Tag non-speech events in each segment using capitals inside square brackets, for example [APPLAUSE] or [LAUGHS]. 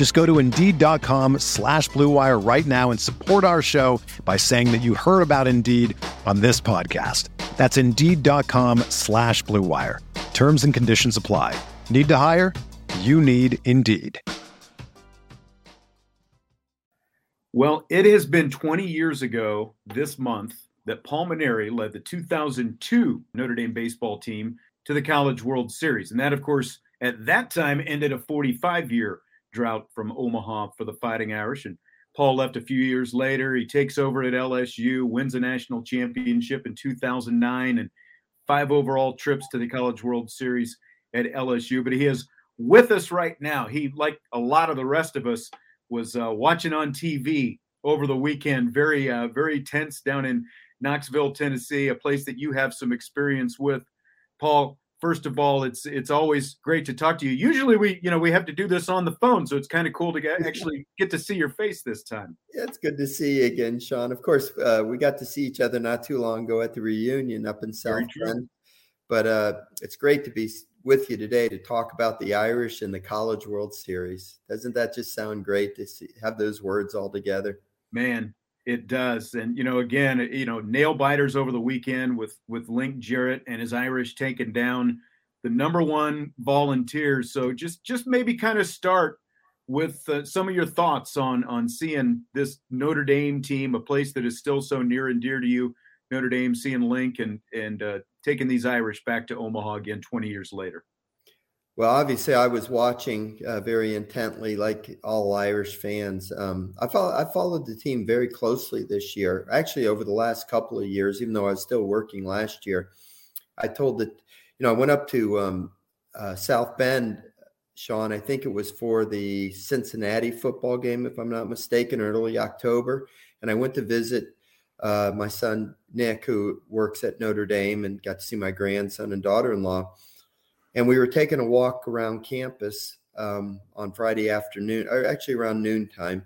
Just go to Indeed.com slash BlueWire right now and support our show by saying that you heard about Indeed on this podcast. That's Indeed.com slash BlueWire. Terms and conditions apply. Need to hire? You need Indeed. Well, it has been 20 years ago this month that Paul Mainieri led the 2002 Notre Dame baseball team to the College World Series. And that, of course, at that time ended a 45 year drought from Omaha for the Fighting Irish. And Paul left a few years later. He takes over at LSU, wins a national championship in 2009, and five overall trips to the College World Series at LSU. But he is with us right now. He, like a lot of the rest of us, was uh, watching on TV over the weekend. Very, uh, very tense down in Knoxville, Tennessee, a place that you have some experience with. Paul, first of all, it's it's always great to talk to you. Usually we, you know, we have to do this on the phone, so it's kind of cool to get, [LAUGHS] actually get to see your face this time. Yeah, it's good to see you again, Sean. Of course, uh, we got to see each other not too long ago at the reunion up in South Bend. But uh, it's great to be with you today to talk about the Irish and the College World Series. Doesn't that just sound great to see, have those words all together? Man, it does. And you know, again, you know, nail biters over the weekend with with Link Jarrett and his Irish taking down the number one volunteers. So just just maybe kind of start with uh, some of your thoughts on on seeing this Notre Dame team, a place that is still so near and dear to you, Notre Dame, seeing Link and and uh, taking these Irish back to Omaha again 20 years later. Well, obviously, I was watching uh, very intently, like all Irish fans. Um, I, follow, I followed the team very closely this year. Actually, over the last couple of years, even though I was still working last year, I told that you know I went up to um, uh, South Bend, Sean. I think it was for the Cincinnati football game, if I'm not mistaken, early October, and I went to visit uh, my son Nick, who works at Notre Dame, and got to see my grandson and daughter-in-law and we were taking a walk around campus um, on Friday afternoon, or actually around noontime,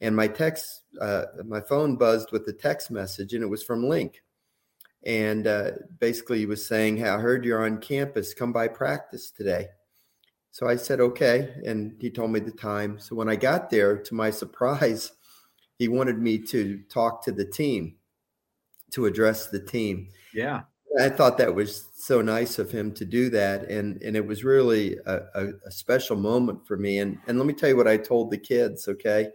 and my text, uh, my phone buzzed with a text message, and it was from Link, and uh, basically he was saying, "Hey, I heard you're on campus. Come by practice today." So I said, "Okay," and he told me the time. So when I got there, to my [LAUGHS] surprise, he wanted me to talk to the team, to address the team. Yeah. I thought that was so nice of him to do that, and and it was really a, a, a, special moment for me. And and let me tell you what I told the kids. Okay,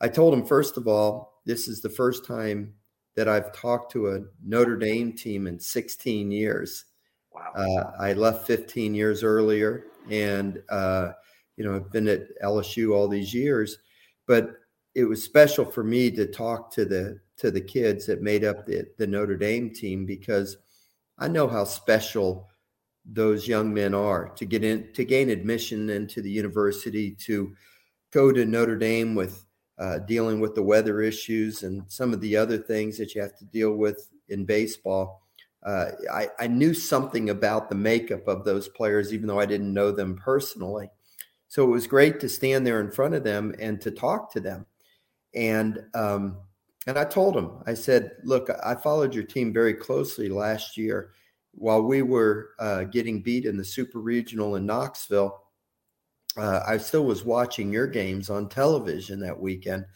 I told them first of all, this is the first time that I've talked to a Notre Dame team in 16 years. Wow. Uh, I left 15 years earlier, and uh, you know I've been at LSU all these years, but it was special for me to talk to the to the kids that made up the, the Notre Dame team because I know how special those young men are to get in to gain admission into the university to go to Notre Dame with uh, dealing with the weather issues and some of the other things that you have to deal with in baseball. Uh, I, I knew something about the makeup of those players, even though I didn't know them personally. So it was great to stand there in front of them and to talk to them. And um, and I told him, I said, look, I followed your team very closely last year while we were uh, getting beat in the super regional in Knoxville. Uh, I still was watching your games on television that weekend.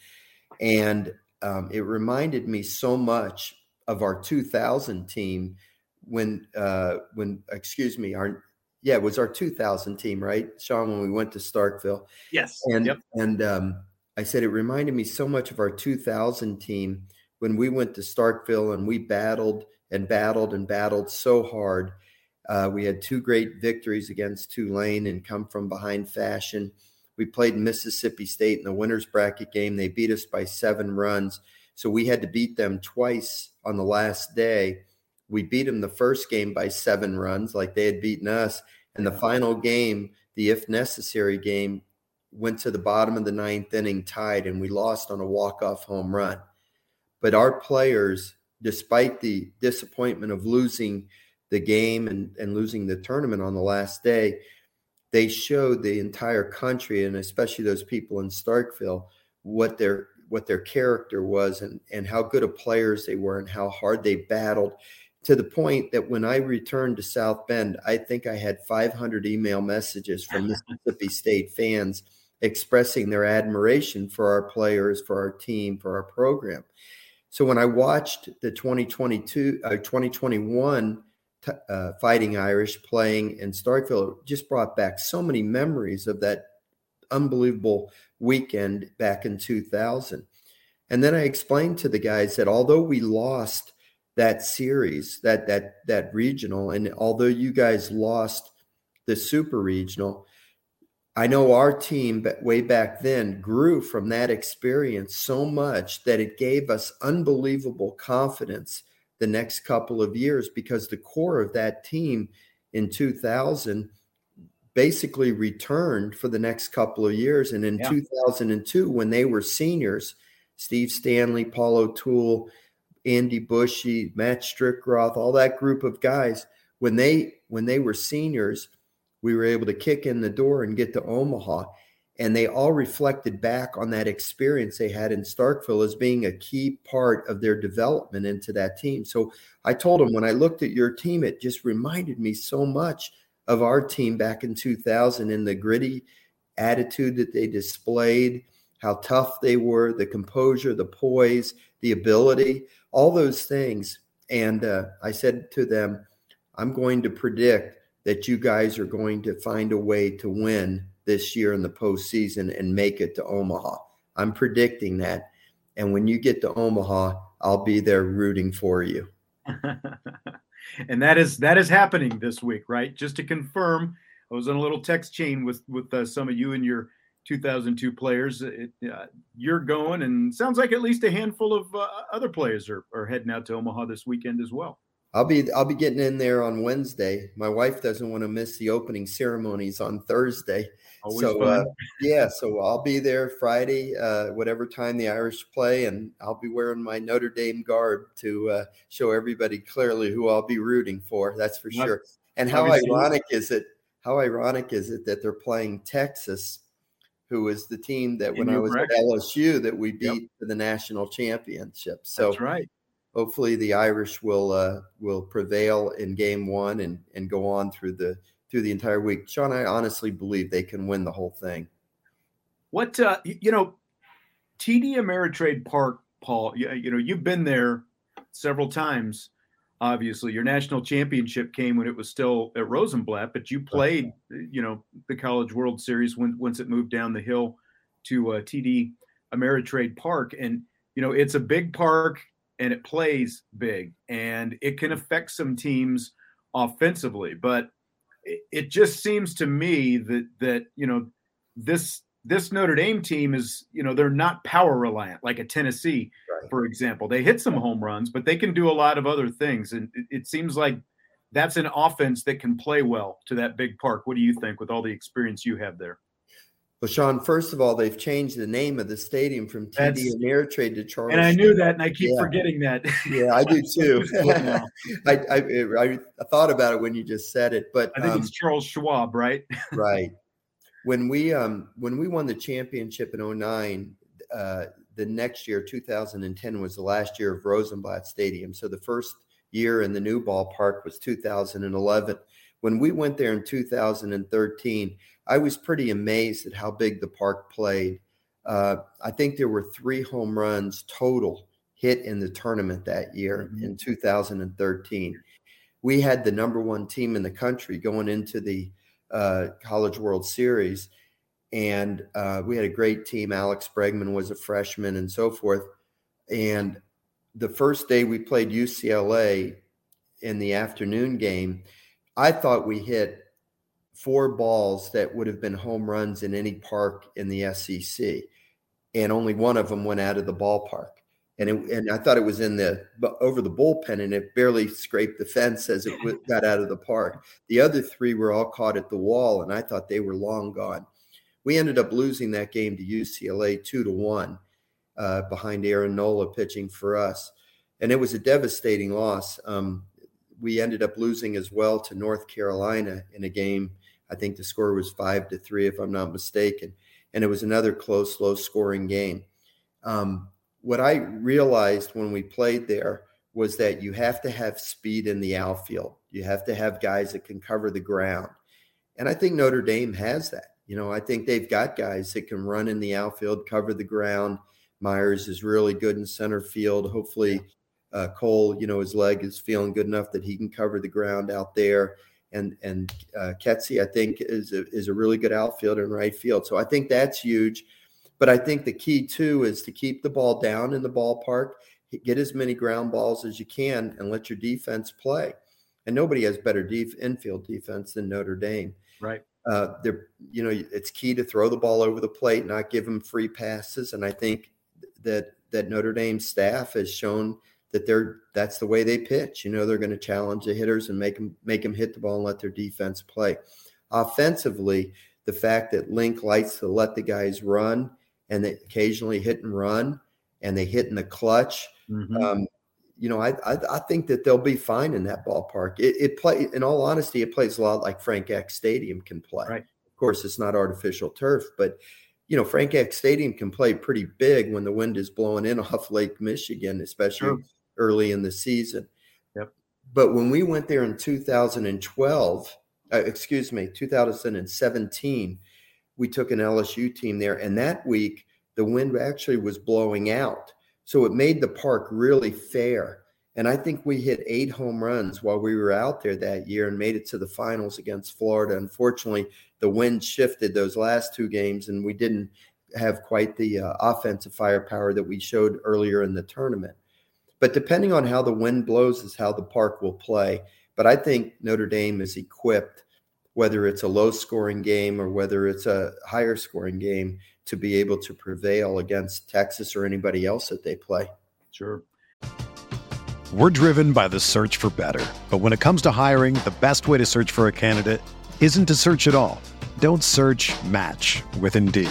And um, it reminded me so much of our 2000 team when, uh, when, excuse me, our, yeah, it was our 2000 team, right, Sean, when we went to Starkville. Yes. And, yep. and, um, I said it reminded me so much of our 2000 team when we went to Starkville and we battled and battled and battled so hard. Uh, we had two great victories against Tulane and come from behind fashion. We played Mississippi State in the winners bracket game. They beat us by seven runs. So we had to beat them twice on the last day. We beat them the first game by seven runs, like they had beaten us. And the final game, the if necessary game, went to the bottom of the ninth inning tied, and we lost on a walk off home run. But our players, despite the disappointment of losing the game and, and losing the tournament on the last day, they showed the entire country and especially those people in Starkville what their what their character was and and how good of players they were and how hard they battled to the point that when I returned to South Bend, I think I had 500 email messages from [LAUGHS] Mississippi State fans expressing their admiration for our players, for our team, for our program. So when I watched the 2022, uh, 2021 uh, Fighting Irish playing in Starkville just brought back so many memories of that unbelievable weekend back in 2000. And then I explained to the guys that although we lost that series, that that that regional, and although you guys lost the super regional, I know our team way back then grew from that experience so much that it gave us unbelievable confidence the next couple of years because the core of that team in 2000 basically returned for the next couple of years. And in yeah. 2002, when they were seniors, Steve Stanley, Paul O'Toole, Andy Bushy, Matt Strickroth, all that group of guys, when they when they were seniors, we were able to kick in the door and get to Omaha and they all reflected back on that experience they had in Starkville as being a key part of their development into that team. So I told them when I looked at your team, it just reminded me so much of our team back in 2000 and the gritty attitude that they displayed, how tough they were, the composure, the poise, the ability, all those things. And uh, I said to them, I'm going to predict that you guys are going to find a way to win this year in the postseason and make it to Omaha. I'm predicting that. And when you get to Omaha, I'll be there rooting for you. [LAUGHS] and that is that is happening this week, right? Just to confirm, I was on a little text chain with with uh, some of you and your 2002 players. It, uh, you're going, and sounds like at least a handful of uh, other players are, are heading out to Omaha this weekend as well. I'll be I'll be getting in there on Wednesday. My wife doesn't want to miss the opening ceremonies on Thursday. Always so uh, yeah, so I'll be there Friday, uh, whatever time the Irish play, and I'll be wearing my Notre Dame garb to uh, show everybody clearly who I'll be rooting for. That's for sure. And how ironic is it? How ironic is it that they're playing Texas, who is the team that when I was at LSU that we beat yep. for the national championship. So That's right hopefully the Irish will uh, will prevail in game one and and go on through the through the entire week. Sean, I honestly believe they can win the whole thing. What uh, you know, TD Ameritrade Park, Paul. You, you know, you've been there several times. Obviously, your national championship came when it was still at Rosenblatt, but you played, you know, the College World Series when once it moved down the hill to uh, TD Ameritrade Park, and you know, it's a big park and it plays big and it can affect some teams offensively. But it, it just seems to me that that you know this this Notre Dame team is you know they're not power reliant like a Tennessee right. for example. They hit some home runs but they can do a lot of other things and it, it seems like that's an offense that can play well to that big park. What do you think with all the experience you have there well, Sean, first of all, they've changed the name of the stadium from TD Ameritrade to Charles. And I knew that, and I keep yeah. forgetting that. yeah, I do too. [LAUGHS] [LAUGHS] I, I, I, thought about it when you just said it, but I think um, it's Charles Schwab, right? [LAUGHS] right. When we um when we won the championship in 09, uh, the next year, 2010, was the last year of Rosenblatt Stadium. So the first year in the new ballpark was 2011. When we went there in 2013, I was pretty amazed at how big the park played. Uh, I think there were three home runs total hit in the tournament that year mm-hmm. in 2013. We had the number one team in the country going into the uh, College World Series, and uh, we had a great team. Alex Bregman was a freshman, and so forth. And the first day we played UCLA, in the afternoon game, I thought we hit four balls that would have been home runs in any park in the SEC, and only one of them went out of the ballpark. And it, and I thought it was in the over the bullpen, and it barely scraped the fence as it got out of the park. The other three were all caught at the wall, and I thought they were long gone. We ended up losing that game to UCLA two to one, uh, behind Aaron Nola pitching for us, and it was a devastating loss. Um, we ended up losing as well to North Carolina in a game. I think the score was five to three, if I'm not mistaken, and it was another close, low-scoring game. Um, what I realized when we played there was that you have to have speed in the outfield. You have to have guys that can cover the ground. And I think Notre Dame has that. You know, I think they've got guys that can run in the outfield, cover the ground. Myers is really good in center field. Hopefully, uh, Cole, you know, his leg is feeling good enough that he can cover the ground out there. And and uh, Coetzee, I think, is a, is a really good outfielder in right field. So I think that's huge. But I think the key too is to keep the ball down in the ballpark, get as many ground balls as you can, and let your defense play. And nobody has better def- infield defense than Notre Dame. Right. Uh, they're, you know, it's key to throw the ball over the plate, not give them free passes. And I think that that Notre Dame staff has shown that they're that's the way they pitch. You know, they're going to challenge the hitters and make them make them hit the ball and let their defense play. Offensively, the fact that Link likes to let the guys run and they occasionally hit and run and they hit in the clutch. Mm-hmm. Um, you know, I, I, I think that they'll be fine in that ballpark. It, it play in all honesty, it plays a lot like Frank Eck Stadium can play. Right. Of course, it's not artificial turf, but you know, Frank Eck Stadium can play pretty big when the wind is blowing in [LAUGHS] off Lake Michigan, especially sure. Early in the season. Yep. But when we went there in 2012, uh, excuse me, 2017, we took an LSU team there, and that week the wind actually was blowing out. So it made the park really fair. And I think we hit eight home runs while we were out there that year and made it to the finals against Florida. Unfortunately, the wind shifted those last two games, and we didn't have quite the uh, offensive firepower that we showed earlier in the tournament. But depending on how the wind blows, is how the park will play. But I think Notre Dame is equipped whether it's a low scoring game or whether it's a higher scoring game, to be able to prevail against Texas or anybody else that they play. Sure. We're driven by the search for better. But when it comes to hiring, the best way to search for a candidate isn't to search at all. Don't search match with Indeed.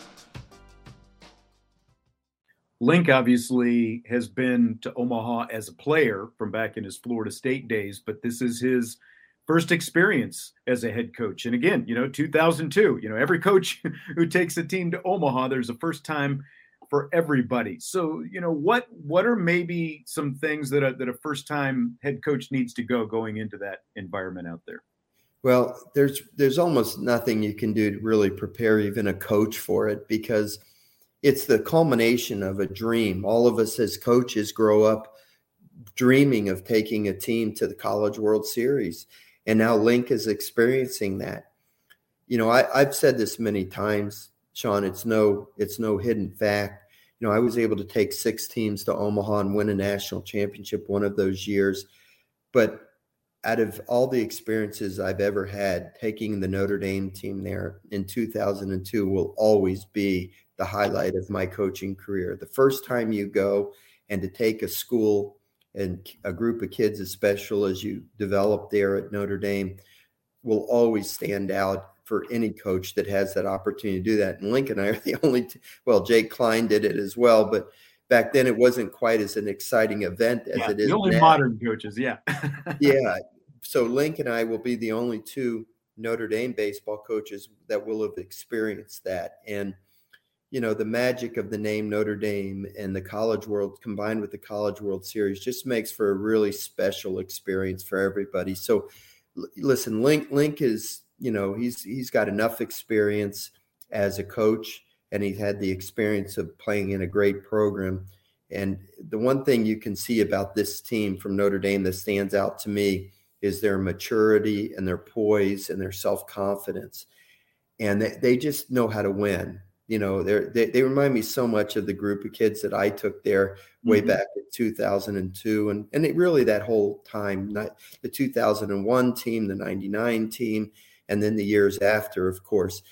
Link obviously has been to Omaha as a player from back in his Florida State days, but this is his first experience as a head coach. And again, you know, 2002, you know, every coach [LAUGHS] who takes a team to Omaha, there's a first time for everybody. So, you know, what what are maybe some things that a, that a first time head coach needs to go going into that environment out there? Well, there's there's almost nothing you can do to really prepare even a coach for it because – it's the culmination of a dream. All of us as coaches grow up dreaming of taking a team to the College World Series. And now Link is experiencing that. You know, I, have said this many times, Sean, it's no, it's no hidden fact. You know, I was able to take six teams to Omaha and win a national championship one of those years. But out of all the experiences I've ever had, taking the Notre Dame team there in 2002 will always be the highlight of my coaching career. The first time you go and to take a school and a group of kids as special as you develop there at Notre Dame will always stand out for any coach that has that opportunity to do that. And Lincoln and I are the [LAUGHS] only, t- well, Jake Kline did it as well, but back then it wasn't quite as an exciting event as yeah, it is. The only now. modern coaches, yeah. [LAUGHS] yeah. So Link and I will be the only two Notre Dame baseball coaches that will have experienced that. And, you know, the magic of the name Notre Dame and the College World combined with the College World Series just makes for a really special experience for everybody. So, listen, Link Link is, you know, he's he's got enough experience as a coach and he's had the experience of playing in a great program. And the one thing you can see about this team from Notre Dame that stands out to me is their maturity and their poise and their self confidence. And they, they just know how to win. You know, they they remind me so much of the group of kids that I took there way mm-hmm. back in 2002. And, and it really that whole time, not the 2001 team, the 99 team, and then the years after, of course.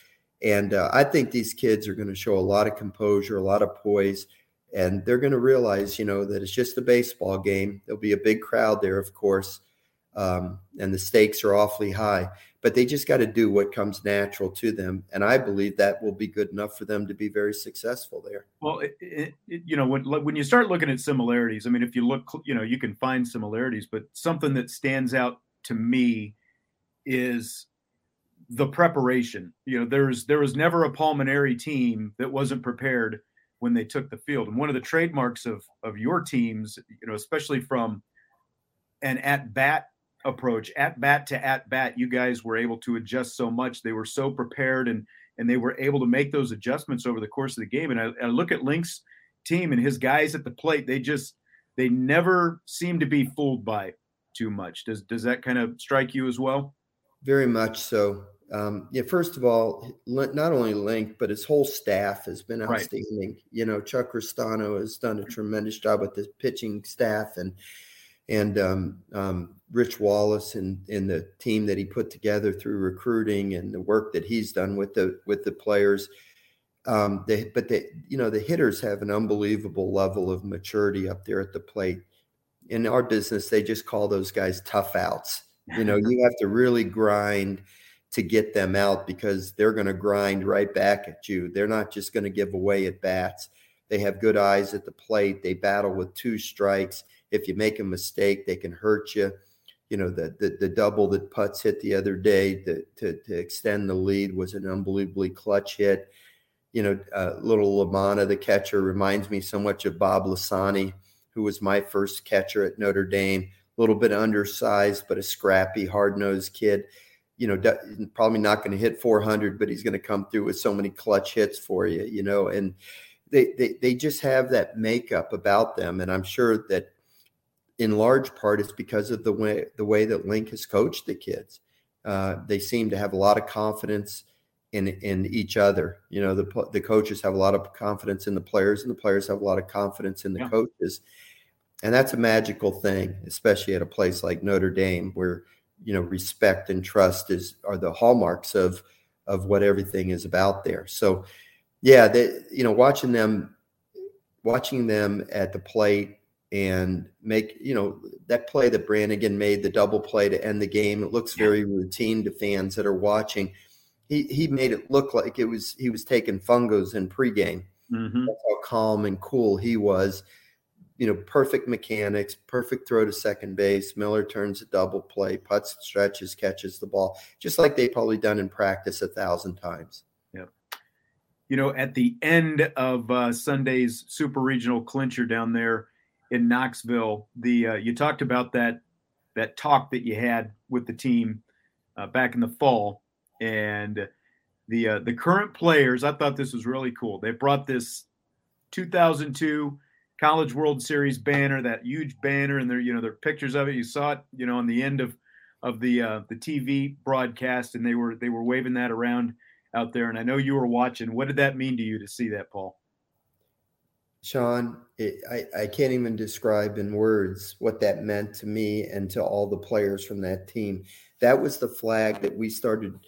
And uh, I think these kids are going to show a lot of composure, a lot of poise, and they're going to realize, you know, that it's just a baseball game. There'll be a big crowd there, of course, um, and the stakes are awfully high. But they just got to do what comes natural to them, and I believe that will be good enough for them to be very successful there. Well, it, it, you know, when when you start looking at similarities, I mean, if you look, you know, you can find similarities, but something that stands out to me is the preparation. You know, there's there was never a Paul Mainieri team that wasn't prepared when they took the field. And one of the trademarks of of your teams, you know, especially from an at bat approach, at bat to at bat, you guys were able to adjust so much. They were so prepared and and they were able to make those adjustments over the course of the game. And I, I look at Link's team and his guys at the plate, they just they never seem to be fooled by too much. Does does that kind of strike you as well? Very much so. Um, yeah, first of all, not only Link, but his whole staff has been outstanding. Right. You know, Chuck Ristano has done a tremendous job with the pitching staff, and and um, um, Rich Wallace and, and the team that he put together through recruiting and the work that he's done with the with the players. Um, they, but they, you know, the hitters have an unbelievable level of maturity up there at the plate. In our business, they just call those guys tough outs. You know, you have to really grind to get them out because they're going to grind right back at you. They're not just going to give away at bats. They have good eyes at the plate. They battle with two strikes. If you make a mistake, they can hurt you. You know, the the, the double that Putz hit the other day to, to, to extend the lead was an unbelievably clutch hit. You know, uh, little Lamanna, the catcher, reminds me so much of Bob Lisanti, who was my first catcher at Notre Dame. A little bit undersized, but a scrappy, hard nosed kid you know, probably not going to hit 400, but he's going to come through with so many clutch hits for you, you know, and they, they, they just have that makeup about them. And I'm sure that in large part it's because of the way, the way that Link has coached the kids. Uh, they seem to have a lot of confidence in, in each other. You know, the, the coaches have a lot of confidence in the players and the players have a lot of confidence in the yeah. coaches. And that's a magical thing, especially at a place like Notre Dame where, you know respect and trust is are the hallmarks of of what everything is about there so yeah they you know watching them watching them at the plate and make you know that play that Brannigan made the double play to end the game it looks very routine to fans that are watching he he made it look like it was he was taking fungos in pregame mm-hmm. that's how calm and cool he was you know, perfect mechanics, perfect throw to second base. Miller turns a double play, Putz stretches, catches the ball, just like they've probably done in practice a thousand times. Yeah. You know, at the end of uh, Sunday's super regional clincher down there in Knoxville, the uh, you talked about that that talk that you had with the team uh, back in the fall, and the uh, the current players. I thought this was really cool. They brought this 2002 College World Series banner, that huge banner, and there, you know, there are pictures of it. You saw it, you know, on the end of of the uh, the TV broadcast, and they were they were waving that around out there. And I know you were watching. What did that mean to you to see that, Paul? Sean, it, I, I can't even describe in words what that meant to me and to all the players from that team. That was the flag that we started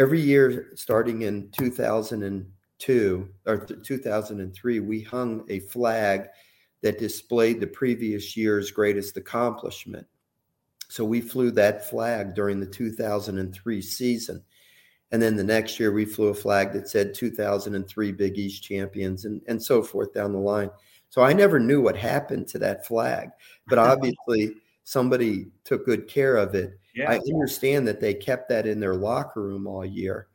every year starting in 2002 or 2003, we hung a flag that displayed the previous year's greatest accomplishment. So we flew that flag during the 2003 season. And then the next year we flew a flag that said 2003 Big East champions and, and so forth down the line. So I never knew what happened to that flag, but [LAUGHS] obviously somebody took good care of it. Yeah. I understand that they kept that in their locker room all year.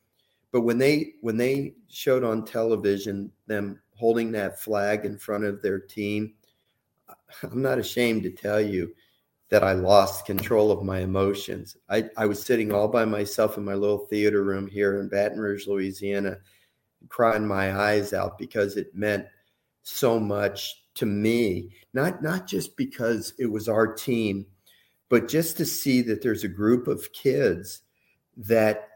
But when they when they showed on television them holding that flag in front of their team, I'm not ashamed to tell you that I lost control of my emotions. I, I was sitting all by myself in my little theater room here in Baton Rouge, Louisiana, crying my eyes out because it meant so much to me. Not not just because it was our team, but just to see that there's a group of kids that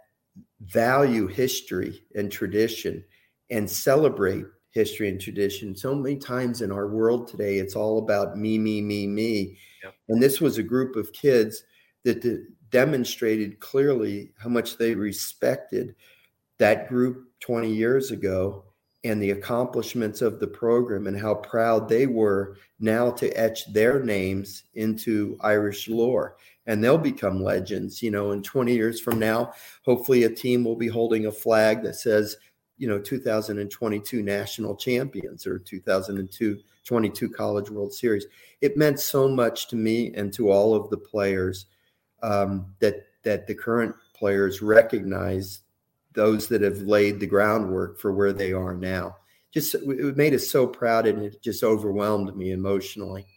value history and tradition and celebrate history and tradition. So many times in our world today, it's all about me, me, me, me. Yep. And this was a group of kids that de- demonstrated clearly how much they respected that group 20 years ago and the accomplishments of the program and how proud they were now to etch their names into Irish lore. And they'll become legends, you know, in 20 years from now. Hopefully, a team will be holding a flag that says, you know 2022 national champions or 2002 22 college world series. It meant so much to me and to all of the players um, that that the current players recognize those that have laid the groundwork for where they are now. Just it made us so proud and it just overwhelmed me emotionally.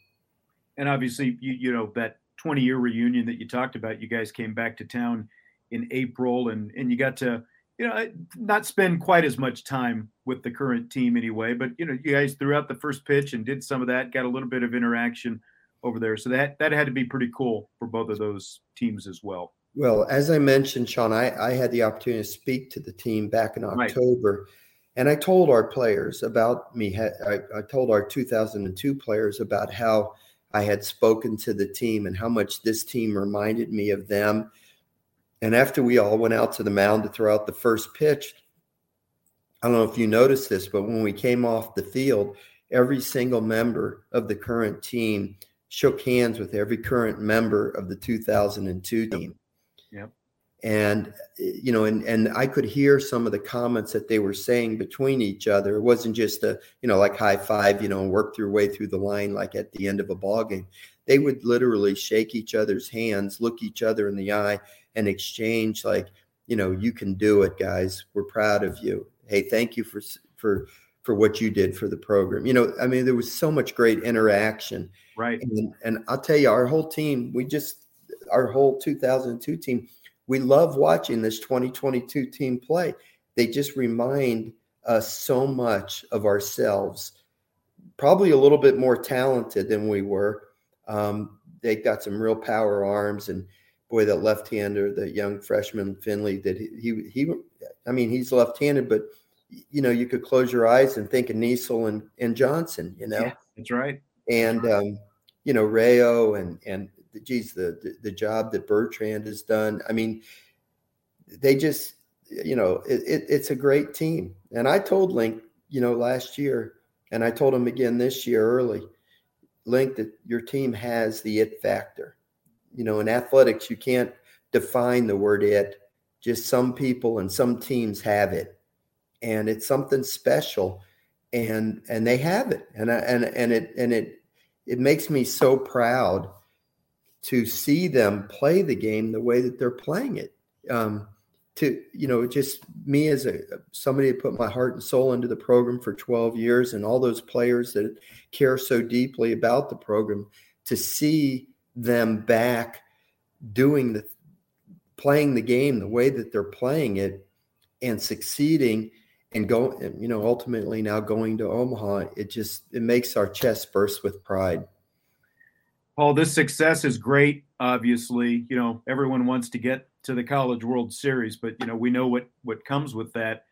And obviously you you know that 20 year reunion that you talked about you guys came back to town in april and and you got to you know, not spend quite as much time with the current team anyway. But you know, you guys threw out the first pitch and did some of that, got a little bit of interaction over there. So that that had to be pretty cool for both of those teams as well. Well, as I mentioned, Sean, I, I had the opportunity to speak to the team back in October, right. and I told our players about me. I, I told our 2002 players about how I had spoken to the team and how much this team reminded me of them and after we all went out to the mound to throw out the first pitch, I don't know if you noticed this, but when we came off the field, every single member of the current team shook hands with every current member of the 2002 team. Yep. And you know, and and I could hear some of the comments that they were saying between each other. It wasn't just a you know like high five, you know, work your way through the line like at the end of a ball game. They would literally shake each other's hands, look each other in the eye, and exchange like you know you can do it guys. We're proud of you. Hey thank you for for for what you did for the program. You know i mean there was so much great interaction. Right. And, and i'll tell you our whole team we just our whole 2002 team we love watching this 2022 team play. They just remind us so much of ourselves. Probably a little bit more talented than we were. Um, they got some real power arms and boy, that left-hander, the young freshman Findlay, that he, he, he I mean, he's left-handed, but you know, you could close your eyes and think of Niesel and, and Johnson, you know, yeah, that's right. And, um, you know, Rayo and, and geez, the, the, the, job that Bertrand has done. I mean, they just, you know, it, it, it's a great team. And I told Link, you know, last year, and I told him again this year early, Link, that your team has the it factor you know, in athletics, you can't define the word it. Just some people and some teams have it, and it's something special, and and they have it, and I, and and it and it it makes me so proud to see them play the game the way that they're playing it. Um, to you know, just me as a somebody that put my heart and soul into the program for 12 years, and all those players that care so deeply about the program, to see them back doing the playing the game the way that they're playing it and succeeding and go you know ultimately now going to omaha it just it makes our chest burst with pride. Paul this success is great obviously. You know everyone wants to get to the college world series but you know we know what what comes with that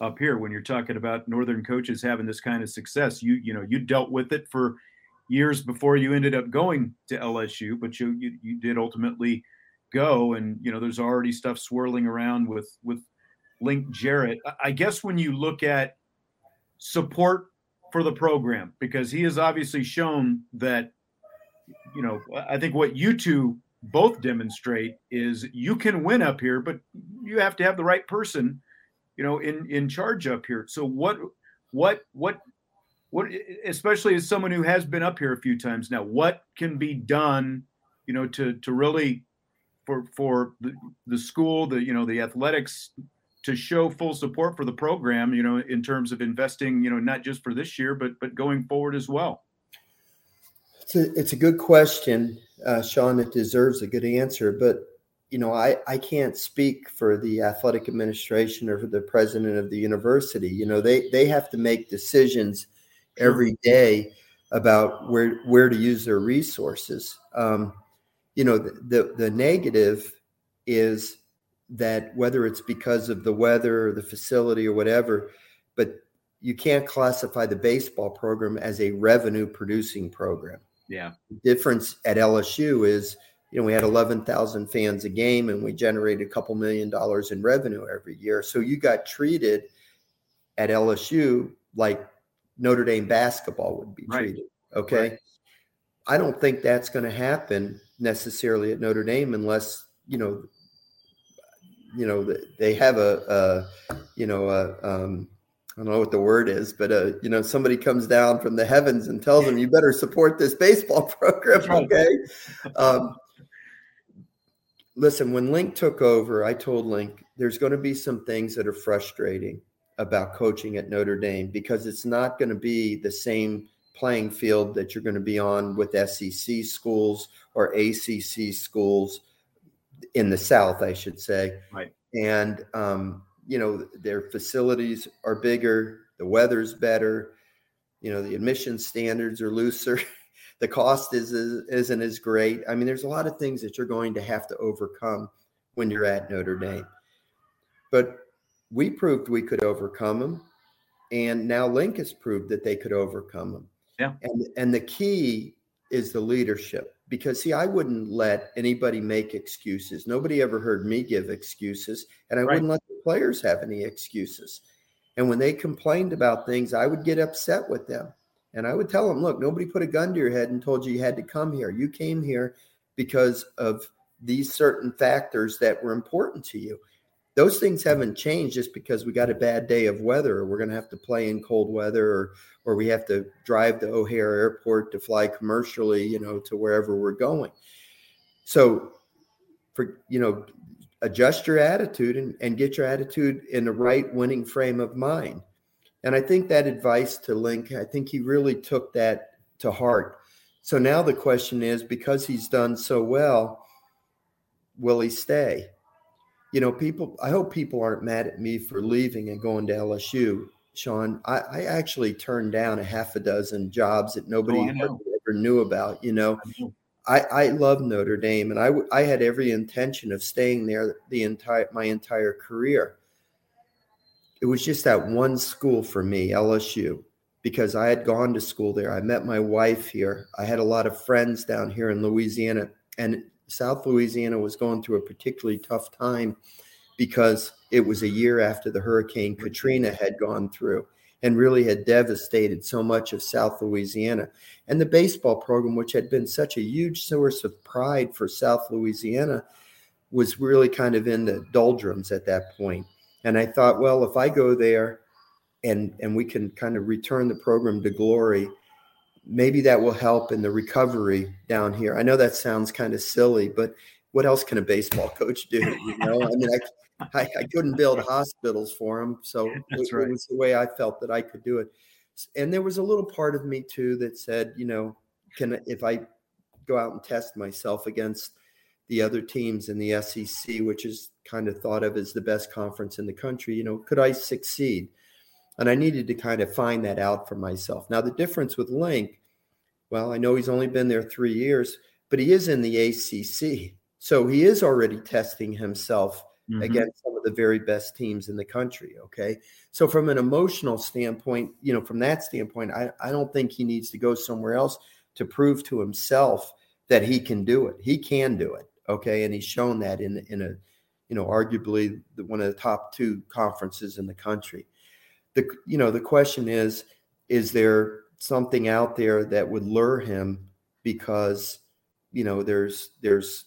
up here when you're talking about northern coaches having this kind of success. You you know you dealt with it for years before you ended up going to LSU, but you, you you, did ultimately go, and you know there's already stuff swirling around with with Link Jarrett. I guess when you look at support for the program, because he has obviously shown that you know I think what you two both demonstrate is you can win up here, but you have to have the right person, you know, in in charge up here. So what what what what especially as someone who has been up here a few times now, what can be done, you know, to to really for for the, the school, the you know, the athletics to show full support for the program, you know, in terms of investing, you know, not just for this year, but but going forward as well. It's a, it's a good question, uh, Sean. It deserves a good answer, but you know, I, I can't speak for the athletic administration or for the president of the university. You know, they they have to make decisions every day about where where to use their resources. Um, you know, the, the, the negative is that whether it's because of the weather or the facility or whatever, but you can't classify the baseball program as a revenue producing program. Yeah. The difference at LSU is, you know, we had 11,000 fans a game and we generated a couple million dollars in revenue every year. So you got treated at LSU like Notre Dame basketball would be right. treated. Okay. Right. I don't think that's going to happen necessarily at Notre Dame unless, you know, you know, they have a, a you know, a, um, I don't know what the word is, but uh, you know, somebody comes down from the heavens and tells them, "You better support this baseball [LAUGHS] program." Okay. Um, listen, when Link took over, I told Link, "There's going to be some things that are frustrating about coaching at Notre Dame because it's not going to be the same playing field that you're going to be on with SEC schools or ACC schools in the South, I should say. Right. And um, you know their facilities are bigger, the weather's better, you know the admission standards are looser, [LAUGHS] the cost is, is isn't as great. I mean, there's a lot of things that you're going to have to overcome when you're at Notre Dame. But we proved we could overcome them, and now Link has proved that they could overcome them. Yeah. And and the key is the leadership because see i wouldn't let anybody make excuses nobody ever heard me give excuses and i right. wouldn't let the players have any excuses and when they complained about things i would get upset with them and i would tell them look nobody put a gun to your head and told you you had to come here you came here because of these certain factors that were important to you those things haven't changed just because we got a bad day of weather we're going to have to play in cold weather or or we have to drive to O'Hare Airport to fly commercially, you know, to wherever we're going. So for you know, adjust your attitude and, and get your attitude in the right winning frame of mind. And I think that advice to Link, I think he really took that to heart. So now the question is because he's done so well, will he stay? You know, people, I hope people aren't mad at me for leaving and going to LSU. Sean, I, I actually turned down a half a dozen jobs that nobody oh, ever knew about. You know, I, I love Notre Dame, and I, I had every intention of staying there the entire my entire career. It was just that one school for me, LSU, because I had gone to school there. I met my wife here. I had a lot of friends down here in Louisiana, and South Louisiana was going through a particularly tough time because it was a year after the Hurricane Katrina had gone through and really had devastated so much of South Louisiana. And the baseball program, which had been such a huge source of pride for South Louisiana, was really kind of in the doldrums at that point. And I thought, well, if I go there and and we can kind of return the program to glory, maybe that will help in the recovery down here. I know that sounds kind of silly, but what else can a baseball [LAUGHS] coach do? You know, I mean, I, I, I couldn't build hospitals for them, so [LAUGHS] it, right. it, was the way I felt that I could do it. And there was a little part of me too that said, you know, can if I go out and test myself against the other teams in the SEC, which is kind of thought of as the best conference in the country, you know, could I succeed? And I needed to kind of find that out for myself. Now, the difference with Link, well, I know he's only been there three years, but he is in the ACC. So he is already testing himself mm-hmm. against some of the very best teams in the country. Okay. So, from an emotional standpoint, you know, from that standpoint, I, I don't think he needs to go somewhere else to prove to himself that he can do it. He can do it. Okay. And he's shown that in, in a, you know, arguably one of the top two conferences in the country the you know the question is is there something out there that would lure him because you know there's there's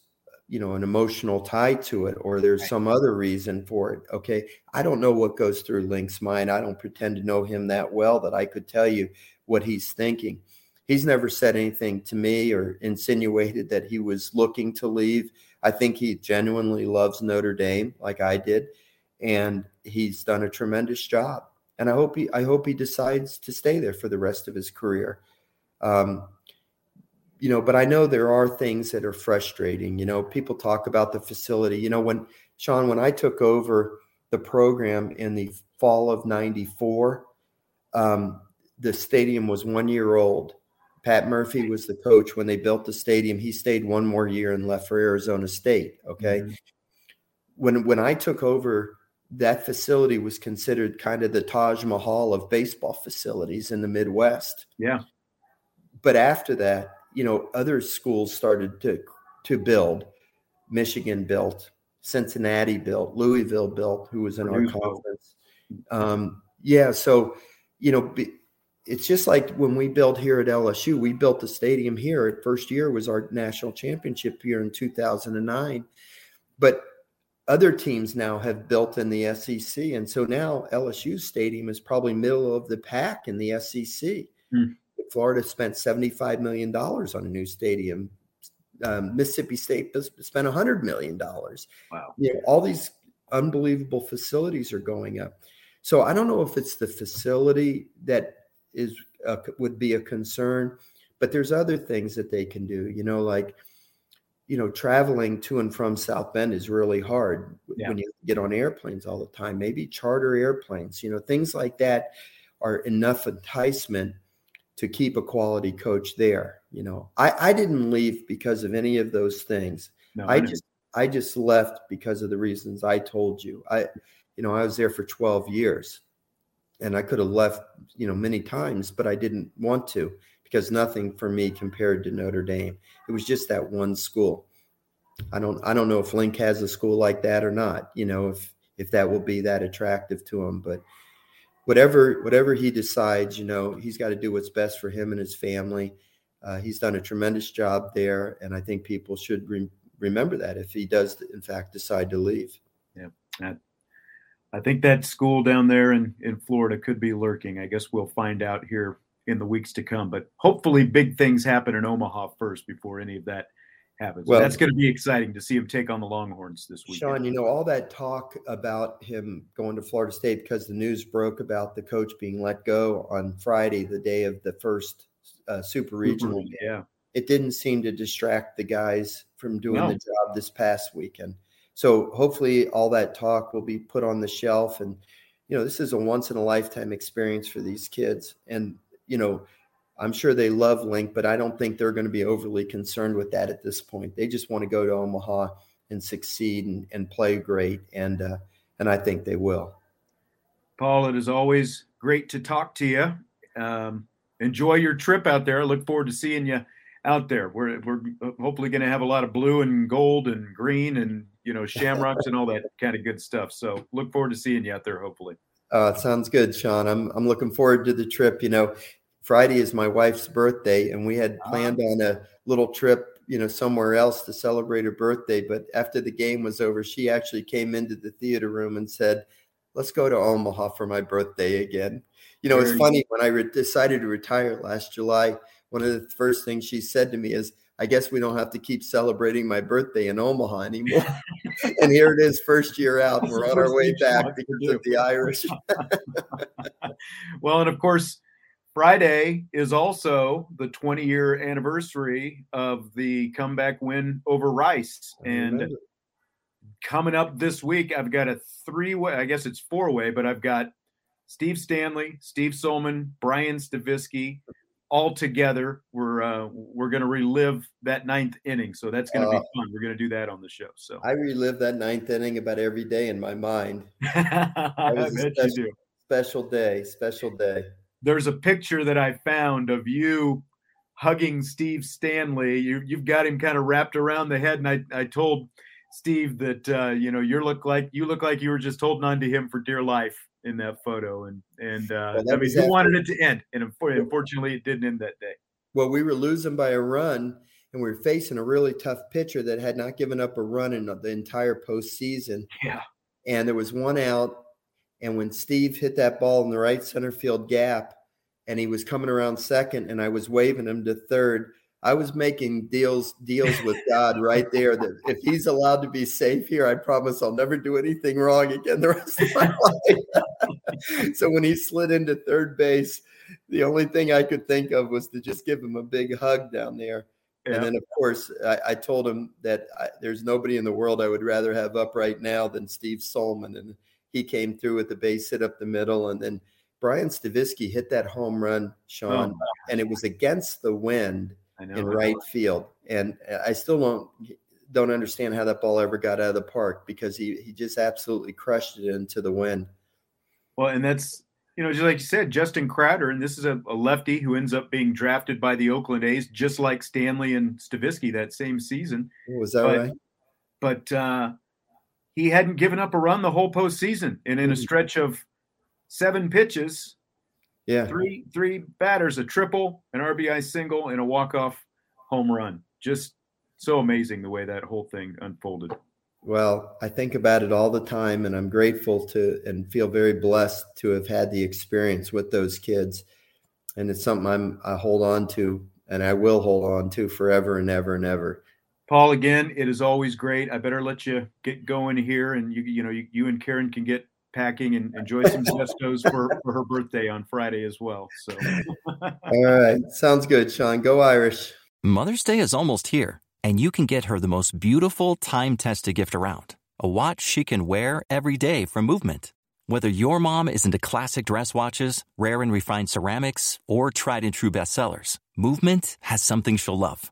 you know an emotional tie to it or there's some other reason for it okay? I don't know what goes through link's mind. I don't pretend to know him that well that i could tell you what he's thinking. He's never said anything to me or insinuated that he was looking to leave. I think he genuinely loves notre dame like i did and he's done a tremendous job and i hope he i hope he decides to stay there for the rest of his career um, you know, but I know there are things that are frustrating. You know, people talk about the facility. You know, when Sean, when I took over the program in the fall of '94, um, the stadium was one year old. Pat Murphy was the coach when they built the stadium. He stayed one more year and left for Arizona State. Okay, mm-hmm. when when I took over, that facility was considered kind of the Taj Mahal of baseball facilities in the Midwest. Yeah. But after that, you know, other schools started to to build. Michigan built, Cincinnati built, Louisville built, who was in our conference. Um, yeah, so you know, be, it's just like when we built here at LSU. We built the stadium here. First year was our national championship year in 2009, but other teams now have built in the SEC, and so now LSU stadium is probably middle of the pack in the SEC. Hmm. Florida spent $75 million on a new stadium. Um, Mississippi State spent $100 million. Wow. You know, all these unbelievable facilities are going up. So I don't know if it's the facility that is uh, would be a concern, but there's other things that they can do. You know, like you know, traveling to and from South Bend is really hard yeah. when you get on airplanes all the time. Maybe charter airplanes. You know, things like that are enough enticement to keep a quality coach there. You know, I, I didn't leave because of any of those things. No, I, I just I just left because of the reasons I told you. I, you know, I was there for 12 years and I could have left, you know, many times, but I didn't want to because nothing for me compared to Notre Dame. It was just that one school. I don't I don't know if Link has a school like that or not, you know, if if that will be that attractive to him, but whatever whatever he decides, you know, he's got to do what's best for him and his family. Uh, he's done a tremendous job there, and I think people should re- remember that if he does, in fact, decide to leave. Yeah, I, I think that school down there in in Florida could be lurking. I guess we'll find out here in the weeks to come. But hopefully, big things happen in Omaha first before any of that happens. Well, that's going to be exciting to see him take on the Longhorns this week. Sean, you know all that talk about him going to Florida State because the news broke about the coach being let go on Friday, the day of the first uh, Super Regional. Super, yeah, it didn't seem to distract the guys from doing no. the job this past weekend. So hopefully, all that talk will be put on the shelf, and you know this is a once in a lifetime experience for these kids, and you know I'm sure they love Link, but I don't think they're going to be overly concerned with that at this point. They just want to go to Omaha and succeed and, and play great, and uh, and I think they will. Paul, it is always great to talk to you. Um, enjoy your trip out there. I look forward to seeing you out there. We're we're hopefully going to have a lot of blue and gold and green and you know shamrocks and all that [LAUGHS] kind of good stuff. So look forward to seeing you out there. Hopefully. Uh, sounds good, Sean. I'm I'm looking forward to the trip. You know, Friday is my wife's birthday, and we had ah. planned on a little trip, you know, somewhere else to celebrate her birthday. But after the game was over, she actually came into the theater room and said, "Let's go to Omaha for my birthday again." You know, it's funny when I re- decided to retire last July. One of the first things she said to me is, I guess we don't have to keep celebrating my birthday in Omaha anymore. [LAUGHS] [LAUGHS] and here it is, first year out. We're on our way back because of the Irish. [LAUGHS] well, and of course, Friday is also the 20 year anniversary of the comeback win over Rice. And coming up this week, I've got a three way, I guess it's four way, but I've got Steve Stanley, Steve Sollmann, Brian Stavisky all together. We're uh, we're going to relive that ninth inning, so that's going to uh, be fun. We're going to do that on the show. So I relive that ninth inning about every day in my mind. [LAUGHS] I bet special, you do. Special day, special day there's a picture that I found of you hugging Steve Stanley. You you've got him kind of wrapped around the head, and I I told Steve that uh, you know you look like you look like you were just holding on to him for dear life in that photo, and and uh, well, I mean you wanted it to end, and unfortunately it didn't end that day. Well, we were losing by a run, and we were facing a really tough pitcher that had not given up a run in the entire postseason. Yeah. And there was one out, and when Steve hit that ball in the right center field gap, and he was coming around second, and I was waving him to third. I was making deals deals with [LAUGHS] God right there that if he's allowed to be safe here, I promise I'll never do anything wrong again the rest of my life. [LAUGHS] so when he slid into third base, the only thing I could think of was to just give him a big hug down there. Yeah. And then, of course, I, I told him that I, there's nobody in the world I would rather have up right now than Steve Sollmann. And he came through with the base hit up the middle. And then Brian Stavisky hit that home run, Sean, oh, and it was against the wind in right field. And I still don't don't understand how that ball ever got out of the park because he he just absolutely crushed it into the wind. Well, and that's you know, just like you said, Justin Crowder, and this is a, a, lefty who ends up being drafted by the Oakland A's, just like Stanley and Stavisky that same season. Oh, was that but, right? But uh, he hadn't given up a run the whole postseason, and in a mm. stretch of seven pitches, yeah, three three batters, a triple, an RBI single, and a walk off home run. Just so amazing the way that whole thing unfolded. Well, I think about it all the time, and I'm grateful to and feel very blessed to have had the experience with those kids. And it's something I'm I hold on to, and I will hold on to forever and ever and ever. Paul, again, it is always great. I better let you get going here, and you you know you, you and Karen can get packing and enjoy some [LAUGHS] Zestos for, for her birthday on Friday as well. So, [LAUGHS] all right, sounds good, Sean. Go Irish. Mother's Day is almost here and you can get her the most beautiful time tested gift around a watch she can wear every day from Movement. Whether your mom is into classic dress watches, rare and refined ceramics, or tried and true bestsellers, Movement has something she'll love.